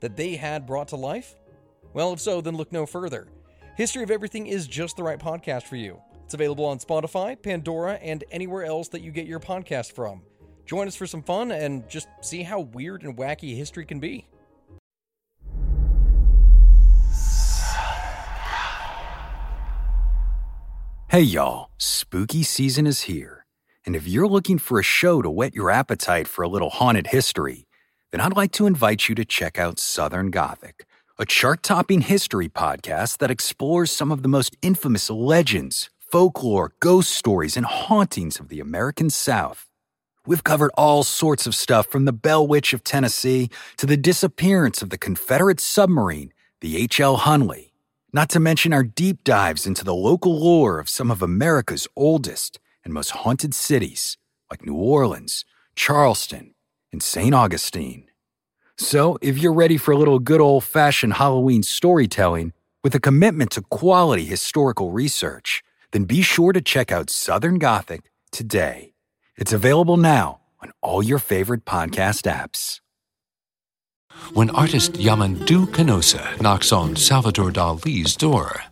that they had brought to life? Well, if so, then look no further. History of Everything is just the right podcast for you. It's available on Spotify, Pandora, and anywhere else that you get your podcast from. Join us for some fun and just see how weird and wacky history can be. Hey y'all, spooky season is here. And if you're looking for a show to whet your appetite for a little haunted history, then I'd like to invite you to check out Southern Gothic, a chart topping history podcast that explores some of the most infamous legends, folklore, ghost stories, and hauntings of the American South. We've covered all sorts of stuff from the Bell Witch of Tennessee to the disappearance of the Confederate submarine, the H.L. Hunley. Not to mention our deep dives into the local lore of some of America's oldest and most haunted cities, like New Orleans, Charleston, and St. Augustine. So, if you're ready for a little good old fashioned Halloween storytelling with a commitment to quality historical research, then be sure to check out Southern Gothic today. It's available now on all your favorite podcast apps. when artist Yamandu Canosa knocks on Salvador Dali's door.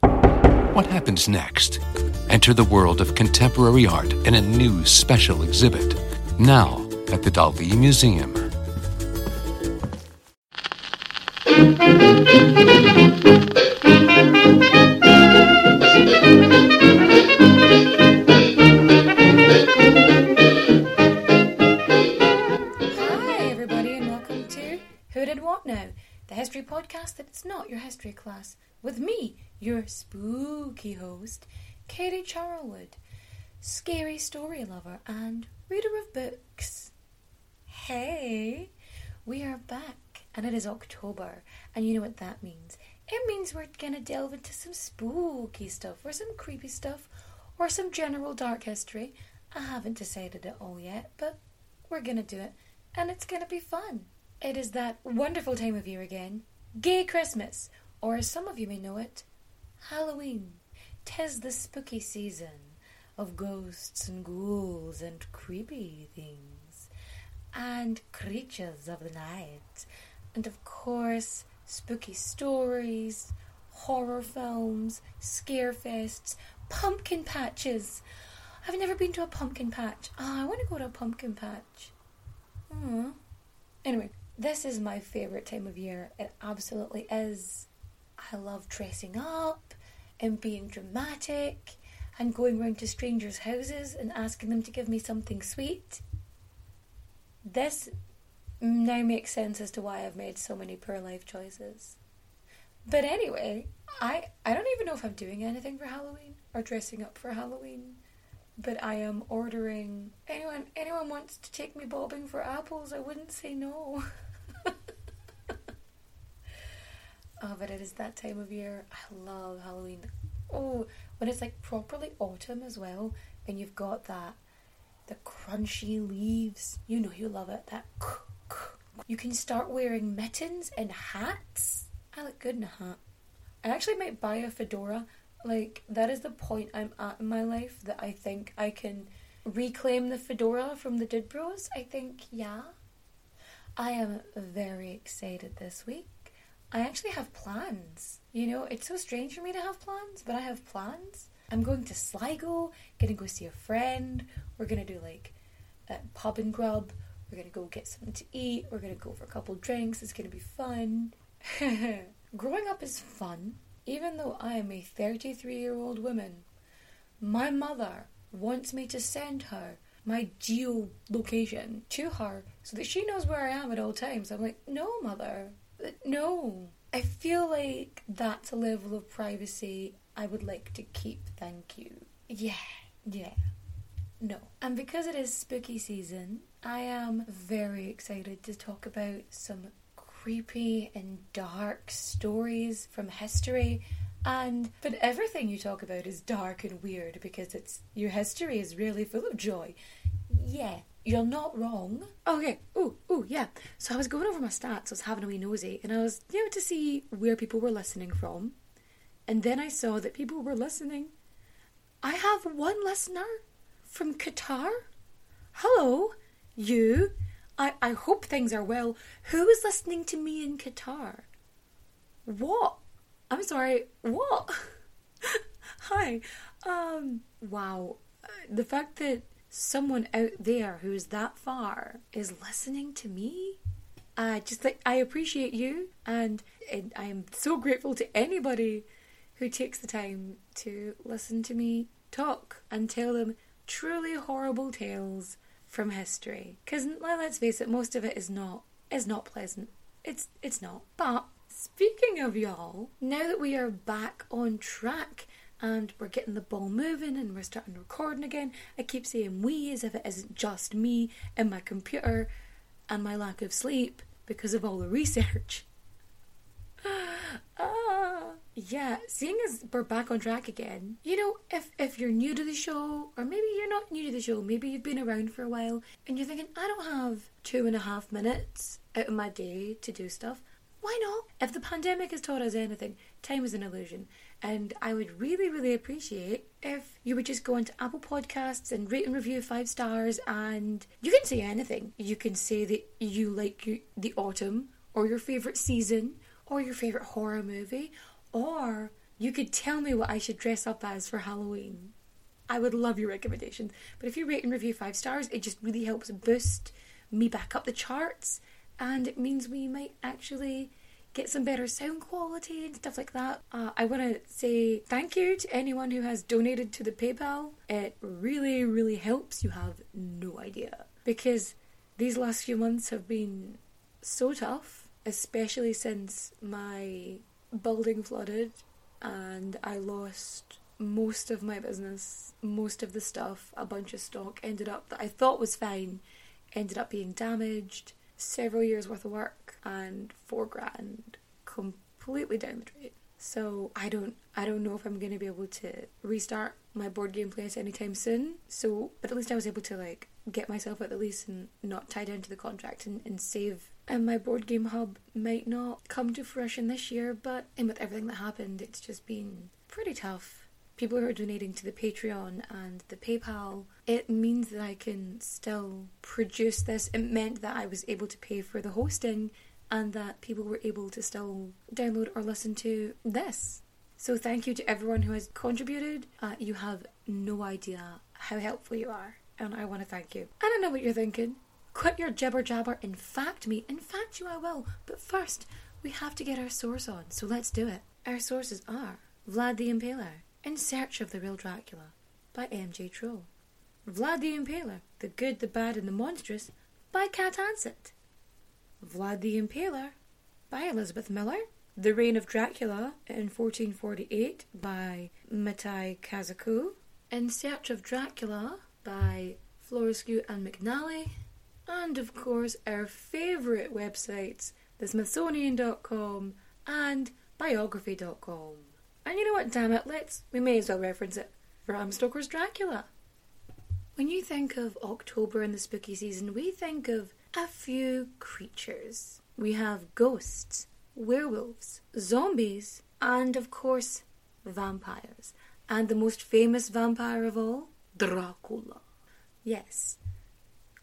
What happens next? Enter the world of contemporary art in a new special exhibit, now at the Dali Museum. Class, with me, your spooky host, Katie Charlwood, scary story lover and reader of books. Hey, we are back, and it is October, and you know what that means. It means we're gonna delve into some spooky stuff, or some creepy stuff, or some general dark history. I haven't decided it all yet, but we're gonna do it, and it's gonna be fun. It is that wonderful time of year again, Gay Christmas, or as some of you may know it, Halloween. Tis the spooky season of ghosts and ghouls and creepy things, and creatures of the night, and of course, spooky stories, horror films, scare fests, pumpkin patches. I've never been to a pumpkin patch. Ah, I want to go to a pumpkin patch. Aw. Anyway, this is my favourite time of year. It absolutely is. I love dressing up and being dramatic and going round to strangers' houses and asking them to give me something sweet. This now makes sense as to why I've made so many poor life choices. But anyway, I I don't even know if I'm doing anything for Halloween or dressing up for Halloween. But I am ordering anyone anyone wants to take me bobbing for apples, I wouldn't say no. oh, but it is that time of year. I love Halloween. Oh, when it's like properly autumn as well, and you've got that the crunchy leaves. You know you love it. That you can start wearing mittens and hats. I look good in a hat. I actually might buy a fedora. Like that is the point I'm at in my life that I think I can reclaim the fedora from the Did Bros. I think yeah. I am very excited this week. I actually have plans. You know, it's so strange for me to have plans, but I have plans. I'm going to Sligo, gonna go see a friend. We're gonna do like a pub and grub. We're gonna go get something to eat. We're gonna go for a couple drinks. It's gonna be fun. Growing up is fun, even though I am a 33 year old woman. My mother wants me to send her my geolocation to her so that she knows where I am at all times. I'm like, no, mother, no. I feel like that's a level of privacy I would like to keep. Thank you. Yeah, yeah. No. And because it is spooky season, I am very excited to talk about some creepy and dark stories from history. And but everything you talk about is dark and weird because it's your history is really full of joy. Yeah, you're not wrong. Okay. Oh, oh, yeah. So I was going over my stats. I was having a wee nosy, and I was you know to see where people were listening from. And then I saw that people were listening. I have one listener from Qatar. Hello, you. I, I hope things are well. Who is listening to me in Qatar? What? I'm sorry, what? Hi. Um, wow. The fact that someone out there who's that far is listening to me, uh, just like I appreciate you, and, and I am so grateful to anybody who takes the time to listen to me talk and tell them truly horrible tales from history. Because let's face it, most of it is not is not pleasant. It's it's not. But speaking of y'all, now that we are back on track and we're getting the ball moving and we're starting recording again, I keep saying we as if it isn't just me and my computer and my lack of sleep because of all the research. Ah, yeah. Seeing as we're back on track again, you know, if if you're new to the show, or maybe you're not new to the show, maybe you've been around for a while, and you're thinking, I don't have two and a half minutes out of my day to do stuff. Why not? If the pandemic has taught us anything, time is an illusion. And I would really, really appreciate if you would just go onto Apple Podcasts and rate and review five stars. And you can say anything. You can say that you like the autumn, or your favourite season, or your favourite horror movie, or you could tell me what I should dress up as for Halloween. I would love your recommendations. But if you rate and review five stars, it just really helps boost me back up the charts, and it means we might actually get some better sound quality and stuff like that. Uh, I want to say thank you to anyone who has donated to the PayPal. It really, really helps. You have no idea. Because these last few months have been so tough, especially since my building flooded and I lost most of my business, most of the stuff, a bunch of stock ended up that I thought was fine, ended up being damaged, several years worth of work and four grand completely down the drain. So I don't I don't know if I'm gonna be able to restart my board game place anytime soon. So but at least I was able to like get myself out the lease and not tie down to the contract and, and save and my board game hub might not come to fruition this year, but and with everything that happened, it's just been pretty tough. People who are donating to the Patreon and the PayPal, it means that I can still produce this. It meant that I was able to pay for the hosting and that people were able to still download or listen to this. So thank you to everyone who has contributed. Uh, you have no idea how helpful you are, and I want to thank you. I don't know what you're thinking. Quit your jibber jabber and fact me. In fact, you I will. But first, we have to get our source on, so let's do it. Our sources are Vlad the Impaler, In Search of the Real Dracula, by M.J. Trow. Vlad the Impaler, The Good, the Bad, and the Monstrous, by Cat Ansett. Vlad the Impaler, by Elizabeth Miller. The Reign of Dracula in 1448 by Matei Cazacu. In Search of Dracula by Florescu and McNally. And of course, our favourite websites, thesmithsonian.com and biography.com. And you know what, damn it, let's, we may as well reference it. Bram Stoker's Dracula. When you think of October and the spooky season, we think of a few creatures. We have ghosts, werewolves, zombies, and of course, vampires. And the most famous vampire of all, Dracula. Yes,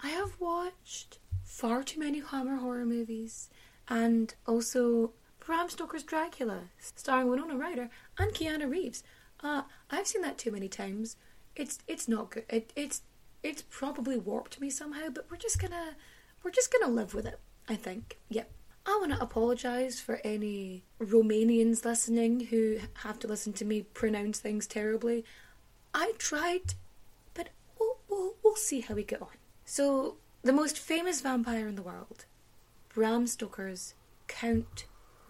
I have watched far too many Hammer horror movies, and also Bram Stoker's Dracula, starring Winona Ryder and Keanu Reeves. Uh, I've seen that too many times. It's it's not good. It, it's it's probably warped me somehow, but we're just gonna we're just gonna live with it. I think. Yep. I want to apologise for any Romanians listening who have to listen to me pronounce things terribly. I tried, but we'll, we'll, we'll see how we get on. So, the most famous vampire in the world, Bram Stoker's Count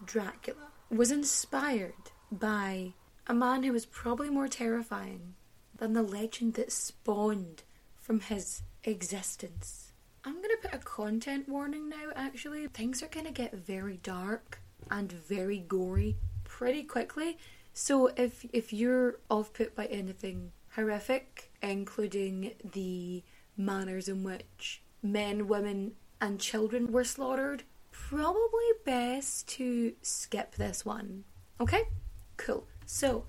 Dracula, was inspired by a man who was probably more terrifying than the legend that spawned from his existence. I'm gonna put a content warning now, actually. Things are gonna get very dark and very gory pretty quickly. So if if you're off put by anything horrific, including the manners in which men, women, and children were slaughtered, probably best to skip this one. Okay? Cool. So,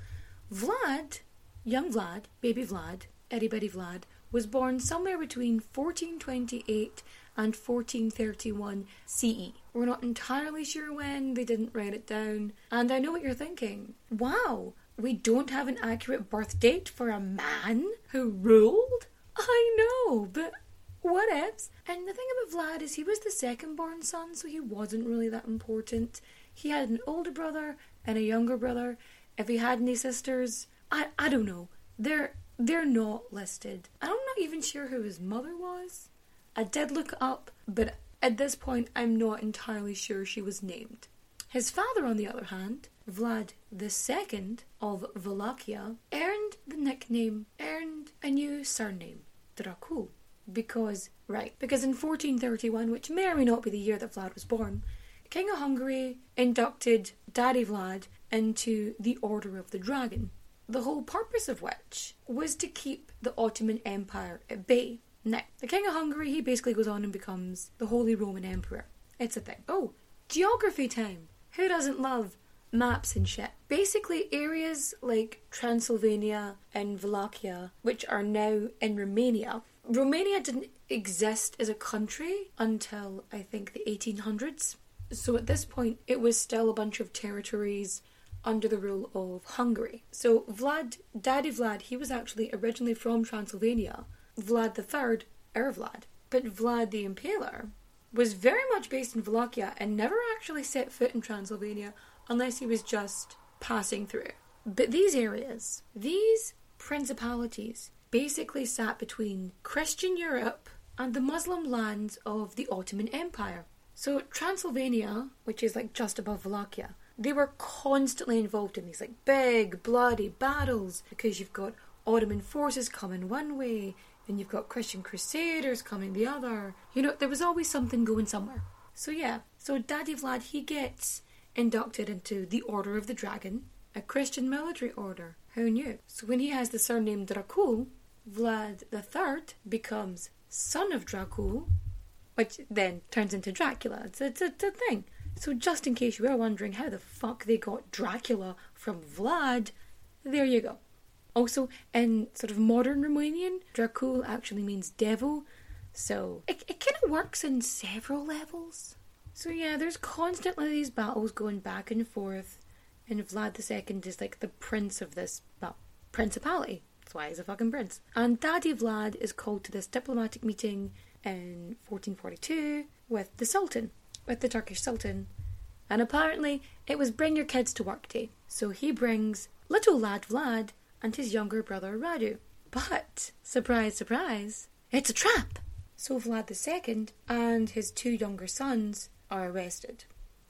Vlad, young Vlad, baby Vlad, itty bitty Vlad, was born somewhere between 1428 and 1431 CE. We're not entirely sure when, they didn't write it down. And I know what you're thinking. Wow, we don't have an accurate birth date for a man who ruled? I know, but what ifs? And the thing about Vlad is he was the second born son, so he wasn't really that important. He had an older brother and a younger brother. If he had any sisters, I I don't know. They're they're not listed. I'm not even sure who his mother was. I did look up, but at this point I'm not entirely sure she was named. His father, on the other hand, Vlad II of Wallachia, earned the nickname, earned a new surname, Dracul. Because, right, because in 1431, which may or may not be the year that Vlad was born, King of Hungary inducted Daddy Vlad into the Order of the Dragon, the whole purpose of which was to keep the Ottoman Empire at bay. Now, the King of Hungary, he basically goes on and becomes the Holy Roman Emperor. It's a thing. Oh, geography time! Who doesn't love maps and shit? Basically, areas like Transylvania and Wallachia, which are now in Romania, Romania didn't exist as a country until I think the 1800s. So at this point, it was still a bunch of territories under the rule of Hungary. So Vlad, Daddy Vlad, he was actually originally from Transylvania. Vlad III, our er Vlad. But Vlad the Impaler was very much based in Wallachia and never actually set foot in Transylvania unless he was just passing through. But these areas, these principalities, basically sat between Christian Europe and the Muslim lands of the Ottoman Empire. So Transylvania, which is like just above Wallachia, they were constantly involved in these like big bloody battles because you've got Ottoman forces coming one way and you've got Christian crusaders coming the other. You know, there was always something going somewhere. So yeah, so Daddy Vlad he gets inducted into the Order of the Dragon, a Christian military order. Who knew? So when he has the surname Dracul, Vlad III becomes son of Dracul, which then turns into Dracula. It's, it's, it's a thing. So, just in case you were wondering how the fuck they got Dracula from Vlad, there you go. Also, in sort of modern Romanian, Dracul actually means devil, so it, it kind of works in several levels. So, yeah, there's constantly these battles going back and forth, and Vlad II is like the prince of this, principality. That's why he's a fucking prince. And Daddy Vlad is called to this diplomatic meeting in 1442 with the Sultan, with the Turkish Sultan. And apparently it was bring your kids to work day. So he brings little lad Vlad and his younger brother Radu. But, surprise, surprise, it's a trap! So Vlad II and his two younger sons are arrested.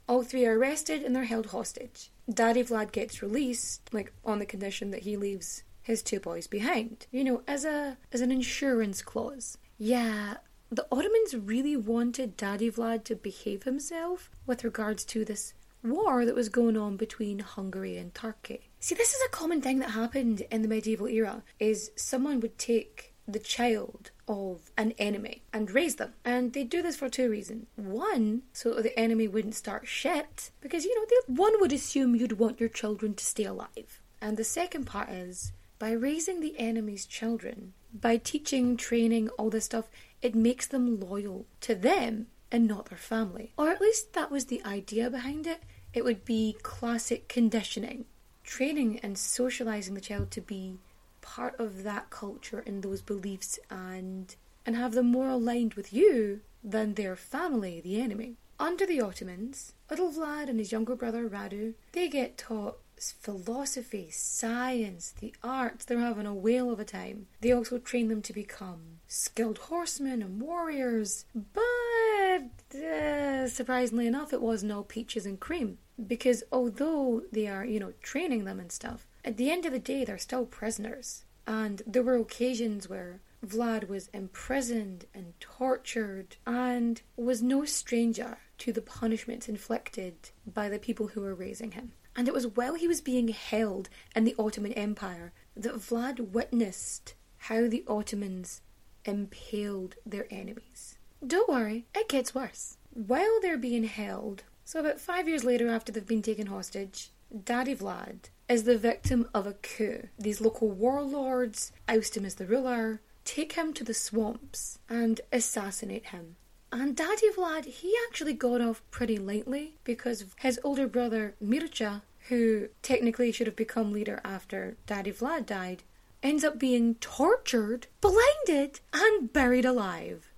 All three are arrested and they're held hostage. Daddy Vlad gets released, like on the condition that he leaves his two boys behind. You know, as a as an insurance clause. Yeah, the Ottomans really wanted Daddy Vlad to behave himself with regards to this war that was going on between Hungary and Turkey. See, this is a common thing that happened in the medieval era is someone would take the child of an enemy and raise them. And they do this for two reasons. One, so the enemy wouldn't start shit, because you know, they, one would assume you'd want your children to stay alive. And the second part is by raising the enemy's children, by teaching, training, all this stuff, it makes them loyal to them and not their family. Or at least that was the idea behind it. It would be classic conditioning, training and socializing the child to be part of that culture and those beliefs and and have them more aligned with you than their family, the enemy. Under the Ottomans, little Vlad and his younger brother Radu, they get taught philosophy, science, the arts. They're having a whale of a time. They also train them to become skilled horsemen and warriors. But uh, surprisingly enough, it wasn't all peaches and cream. Because although they are, you know, training them and stuff, at the end of the day, they're still prisoners. And there were occasions where Vlad was imprisoned and tortured and was no stranger to the punishments inflicted by the people who were raising him. And it was while he was being held in the Ottoman Empire that Vlad witnessed how the Ottomans impaled their enemies. Don't worry, it gets worse. While they're being held, so about five years later after they've been taken hostage, Daddy Vlad is the victim of a coup. These local warlords oust him as the ruler, take him to the swamps, and assassinate him. And Daddy Vlad, he actually got off pretty lightly because his older brother Mircea, who technically should have become leader after Daddy Vlad died, ends up being tortured, blinded, and buried alive.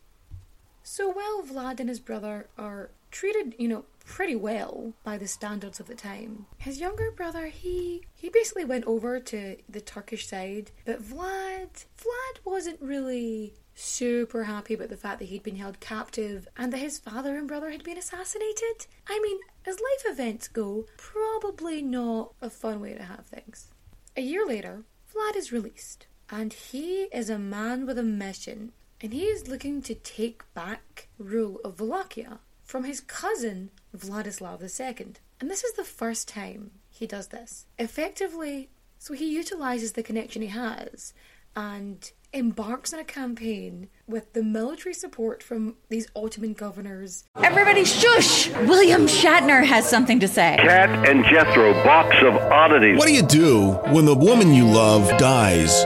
So while Vlad and his brother are treated, you know, pretty well by the standards of the time. His younger brother, he he basically went over to the Turkish side, but Vlad Vlad wasn't really super happy about the fact that he'd been held captive and that his father and brother had been assassinated. I mean, as life events go, probably not a fun way to have things. A year later, Vlad is released, and he is a man with a mission, and he is looking to take back rule of Wallachia from his cousin Vladislav II. And this is the first time he does this. Effectively, so he utilizes the connection he has and embarks on a campaign with the military support from these Ottoman governors. Everybody shush! William Shatner has something to say. Kat and Jethro, box of oddities. What do you do when the woman you love dies?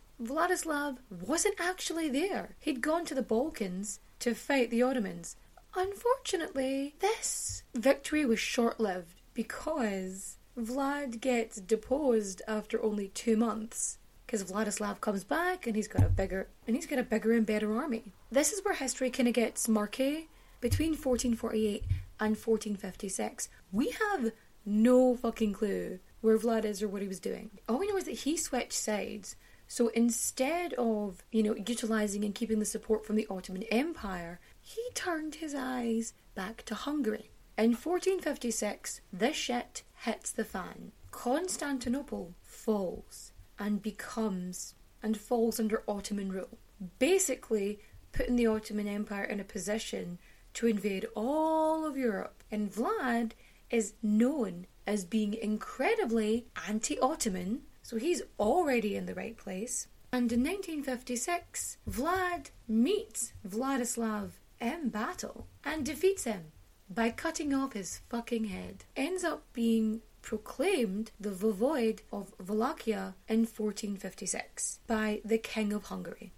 Vladislav wasn't actually there. He'd gone to the Balkans to fight the Ottomans. Unfortunately, this victory was short lived because Vlad gets deposed after only two months. Because Vladislav comes back and he's got a bigger and he's got a bigger and better army. This is where history kind of gets murky. Between 1448 and 1456, we have no fucking clue where Vlad is or what he was doing. All we know is that he switched sides. So instead of, you know, utilizing and keeping the support from the Ottoman Empire, he turned his eyes back to Hungary. In 1456, this shit hits the fan. Constantinople falls and becomes and falls under Ottoman rule. Basically, putting the Ottoman Empire in a position to invade all of Europe. And Vlad is known as being incredibly anti Ottoman, so he's already in the right place. And in 1956, Vlad meets Vladislav in battle and defeats him by cutting off his fucking head. Ends up being proclaimed the Voivode of Wallachia in 1456 by the King of Hungary.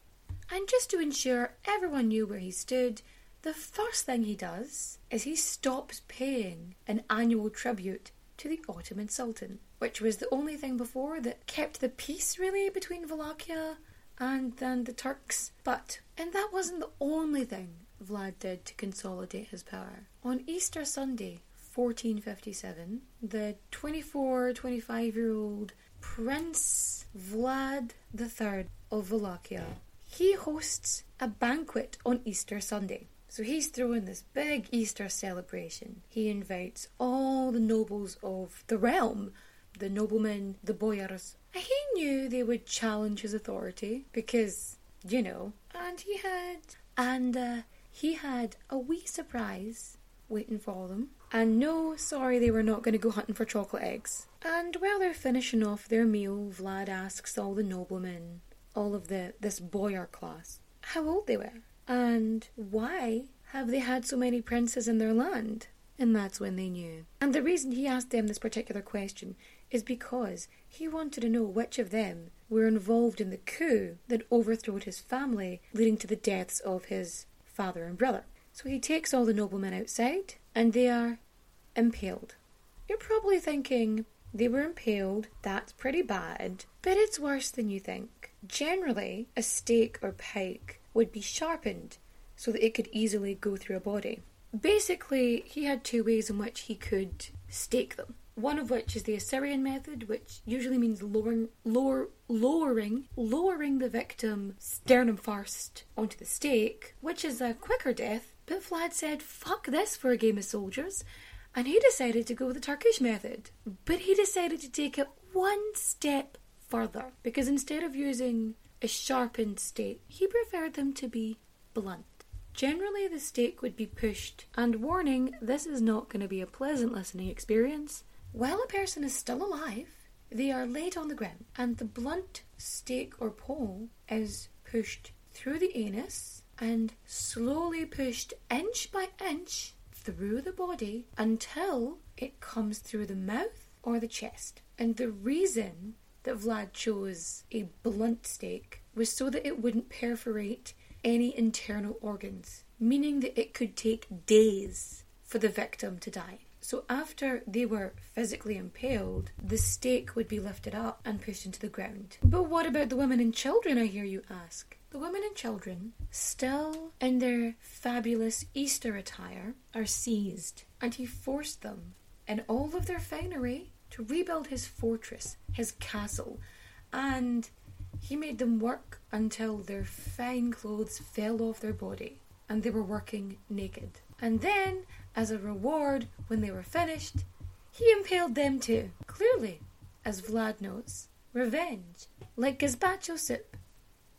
And just to ensure everyone knew where he stood, the first thing he does is he stops paying an annual tribute to the Ottoman Sultan, which was the only thing before that kept the peace really between Wallachia and then the Turks. But, and that wasn't the only thing Vlad did to consolidate his power. On Easter Sunday, 1457, the 24, 25 year old Prince Vlad III of Wallachia, he hosts a banquet on Easter Sunday. So he's throwing this big Easter celebration. He invites all the nobles of the realm, the noblemen, the boyars. He knew they would challenge his authority because, you know, and he had, and uh, he had a wee surprise waiting for them. And no, sorry, they were not going to go hunting for chocolate eggs. And while they're finishing off their meal, Vlad asks all the noblemen, all of the this boyar class, how old they were and why have they had so many princes in their land? And that's when they knew. And the reason he asked them this particular question is because he wanted to know which of them were involved in the coup that overthrew his family, leading to the deaths of his father and brother. So he takes all the noblemen outside, and they are impaled. You're probably thinking, they were impaled, that's pretty bad, but it's worse than you think. Generally, a stake or pike would be sharpened so that it could easily go through a body. Basically, he had two ways in which he could stake them. One of which is the Assyrian method, which usually means lowering, lower, lowering, lowering the victim sternum first onto the stake, which is a quicker death. But Vlad said, "Fuck this for a game of soldiers," and he decided to go with the Turkish method. But he decided to take it one step further because instead of using a sharpened stake, he preferred them to be blunt. Generally, the stake would be pushed, and warning, this is not going to be a pleasant listening experience. While a person is still alive, they are laid on the ground, and the blunt stake or pole is pushed through the anus and slowly pushed inch by inch through the body until it comes through the mouth or the chest. And the reason that Vlad chose a blunt stake was so that it wouldn't perforate any internal organs, meaning that it could take days for the victim to die. So after they were physically impaled, the stake would be lifted up and pushed into the ground. But what about the women and children, I hear you ask? The women and children, still in their fabulous Easter attire, are seized, and he forced them, in all of their finery, to rebuild his fortress, his castle, and he made them work until their fine clothes fell off their body and they were working naked. And then, as a reward, when they were finished, he impaled them too. Clearly, as Vlad notes, revenge, like gazpacho soup,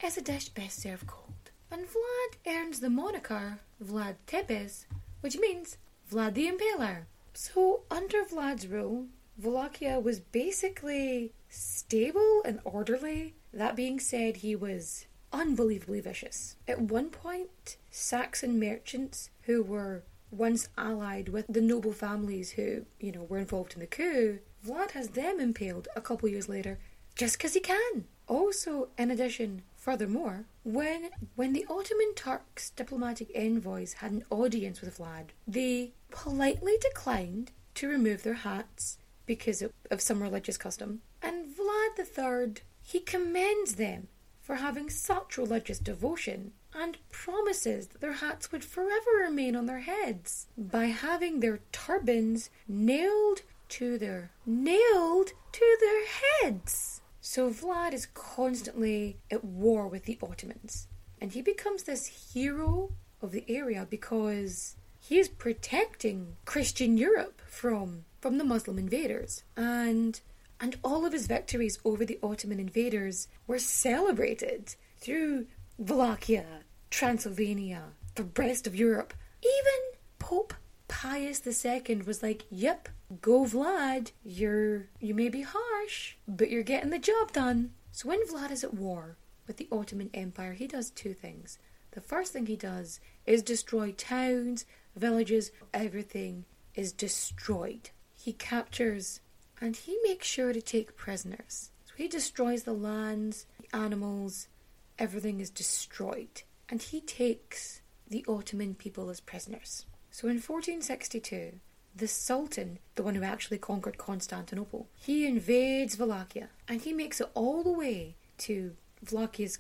is a dish best served cold. And Vlad earns the moniker Vlad Tepes, which means Vlad the Impaler. So, under Vlad's rule, Wallachia was basically stable and orderly. That being said, he was unbelievably vicious. At one point, Saxon merchants who were once allied with the noble families who, you know, were involved in the coup, Vlad has them impaled a couple years later just because he can. Also, in addition, furthermore, when when the Ottoman Turks diplomatic envoys had an audience with Vlad, they politely declined to remove their hats because of, some religious custom. And Vlad III, he commends them for having such religious devotion and promises that their hats would forever remain on their heads by having their turbans nailed to their nailed to their heads. So Vlad is constantly at war with the Ottomans and he becomes this hero of the area because he is protecting Christian Europe from from the Muslim invaders and and all of his victories over the Ottoman invaders were celebrated through Wallachia, Transylvania, the rest of Europe. Even Pope Pius II was like, "Yep, go Vlad. You're you may be harsh, but you're getting the job done." So when Vlad is at war with the Ottoman Empire, he does two things. The first thing he does is destroy towns, villages, everything is destroyed. He captures and he makes sure to take prisoners. So he destroys the lands, the animals, everything is destroyed. And he takes the Ottoman people as prisoners. So in 1462, the Sultan, the one who actually conquered Constantinople, he invades Wallachia and he makes it all the way to Wallachia's,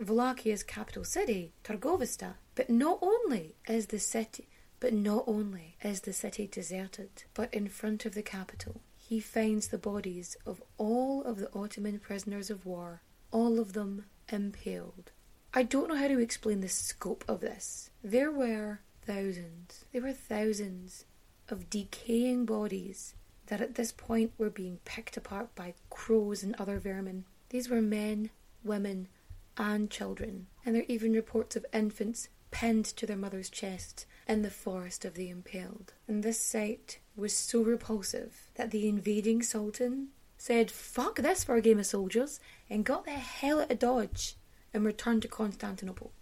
Wllachia's capital city, Targoviste. But not only is the city but not only is the city deserted, but in front of the capital he finds the bodies of all of the Ottoman prisoners of war, all of them impaled. I don't know how to explain the scope of this. There were thousands, there were thousands of decaying bodies that at this point were being picked apart by crows and other vermin. These were men, women, and children, and there are even reports of infants pinned to their mother's chests in the forest of the impaled. And this sight was so repulsive that the invading sultan said, Fuck this for a game of soldiers, and got the hell out of Dodge and returned to Constantinople.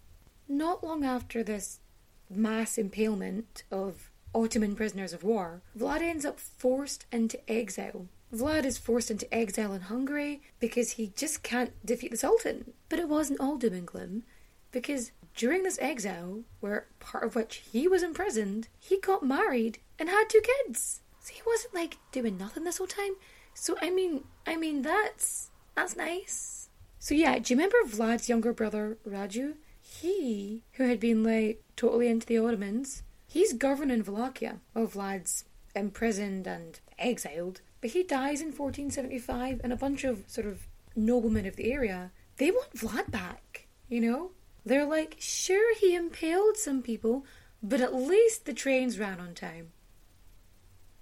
Not long after this mass impalement of Ottoman prisoners of war, Vlad ends up forced into exile. Vlad is forced into exile in Hungary because he just can't defeat the Sultan. But it wasn't all doom and gloom, because during this exile, where part of which he was imprisoned, he got married and had two kids. So he wasn't like doing nothing this whole time. So I mean, I mean that's that's nice. So yeah, do you remember Vlad's younger brother Radu? He, who had been like totally into the Ottomans, he's governing Wallachia. Well, Vlad's imprisoned and exiled, but he dies in 1475, and a bunch of sort of noblemen of the area they want Vlad back. You know, they're like, sure, he impaled some people, but at least the trains ran on time.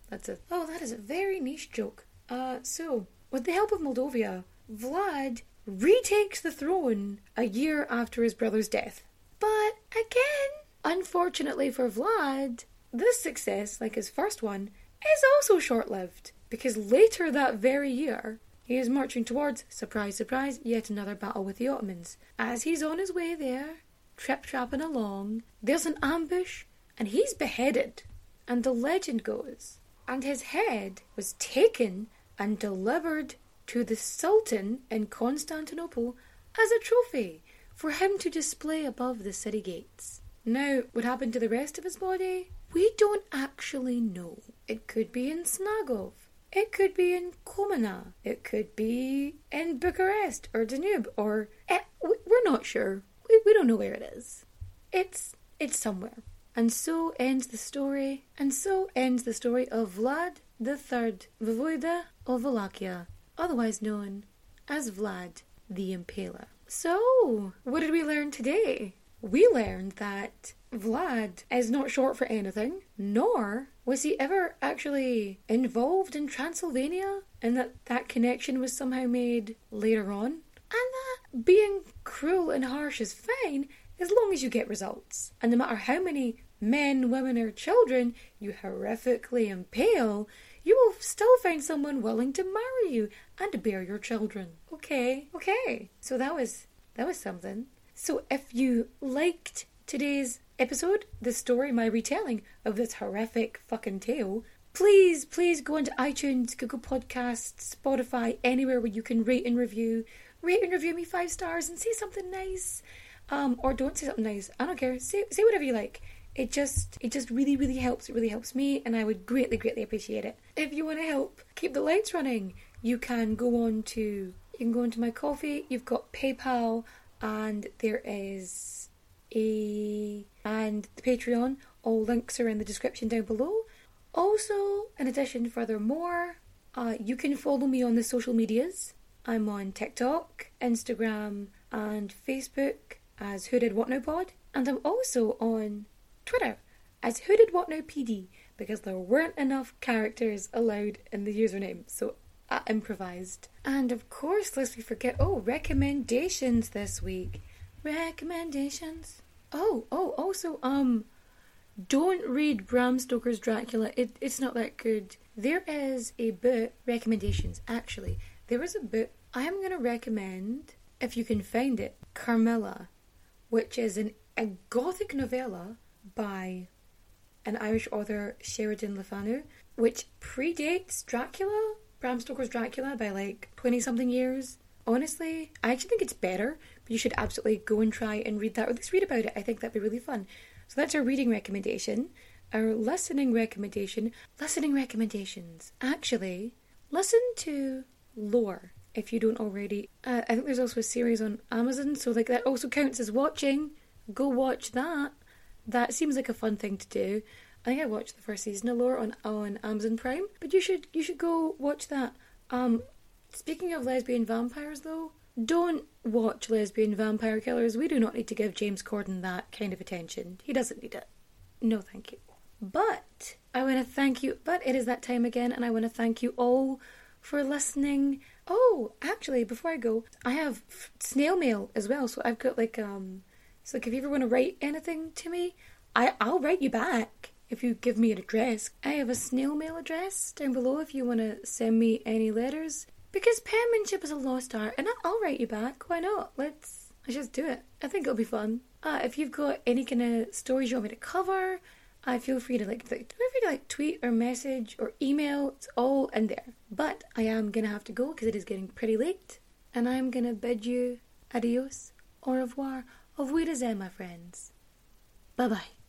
That's it. Oh, that is a very niche joke. Uh, so, with the help of Moldavia, Vlad retakes the throne a year after his brother's death. But again, unfortunately for Vlad, this success, like his first one, is also short lived because later that very year, he is marching towards, surprise, surprise, yet another battle with the Ottomans. As he's on his way there, trip trapping along, there's an ambush, and he's beheaded. And the legend goes, and his head was taken and delivered to the Sultan in Constantinople as a trophy for him to display above the city gates. Now, what happened to the rest of his body? We don't actually know. It could be in Snagov. It could be in Comana. It could be in Bucharest or Danube or eh, we're not sure. We, we don't know where it is. It's it's somewhere. And so ends the story. And so ends the story of Vlad the Third, Voivode of Wallachia, otherwise known as Vlad the Impaler. So, what did we learn today? We learned that Vlad is not short for anything, nor was he ever actually involved in Transylvania, and that that connection was somehow made later on, and that being cruel and harsh is fine as long as you get results. And no matter how many men, women, or children you horrifically impale, you will still find someone willing to marry you and bear your children. Okay, okay. So that was that was something. So if you liked today's episode, the story, my retelling of this horrific fucking tale, please, please go onto iTunes, Google Podcasts, Spotify, anywhere where you can rate and review. Rate and review me five stars and say something nice. Um, or don't say something nice. I don't care. Say say whatever you like. It just it just really really helps. It really helps me, and I would greatly greatly appreciate it. If you want to help keep the lights running, you can go on to you can go into my Ko-fi. You've got PayPal, and there is and the Patreon. All links are in the description down below. Also, in addition, furthermore, uh, you can follow me on the social medias. I'm on TikTok, Instagram, and Facebook as Who Did What Now Pod, and I'm also on Twitter as Who Did What Now PD because there weren't enough characters allowed in the username, so I improvised. And of course, lest we forget, oh, recommendations this week. Recommendations. Oh, oh, also, um, don't read Bram Stoker's Dracula. It, it's not that good. There is a book, recommendations, actually. There is a book I am going to recommend, if you can find it, Carmilla, which is an, a gothic novella by an Irish author, Sheridan Le Fanu, which predates Dracula, Bram Stoker's Dracula, by like 20 something years. Honestly, I actually think it's better, you should absolutely go and try and read that, or at least read about it. I think that'd be really fun. So that's our reading recommendation. Our listening recommendation. Listening recommendations. Actually, listen to Lore if you don't already. Uh, I think there's also a series on Amazon, so like that also counts as watching. Go watch that. That seems like a fun thing to do. I think I watched the first season of Lore on on Amazon Prime, but you should you should go watch that. Um, speaking of lesbian vampires, though, don't watch lesbian vampire killers. We do not need to give James Corden that kind of attention. He doesn't need it. No, thank you. But I want to thank you. But it is that time again, and I want to thank you all for listening. Oh, actually, before I go, I have snail mail as well. So I've got like um, so like if you ever want to write anything to me, I I'll write you back if you give me an address. I have a snail mail address down below if you want to send me any letters. Because penmanship is a lost art, and I'll write you back. Why not? Let's let's just do it. I think it'll be fun. uh, if you've got any kind of stories you want me to cover, uh, feel free to like, like feel free to like tweet or message or email. It's all in there. But I am gonna have to go because it is getting pretty late, and I'm gonna bid you adios, au revoir, au revoir, my friends. Bye bye.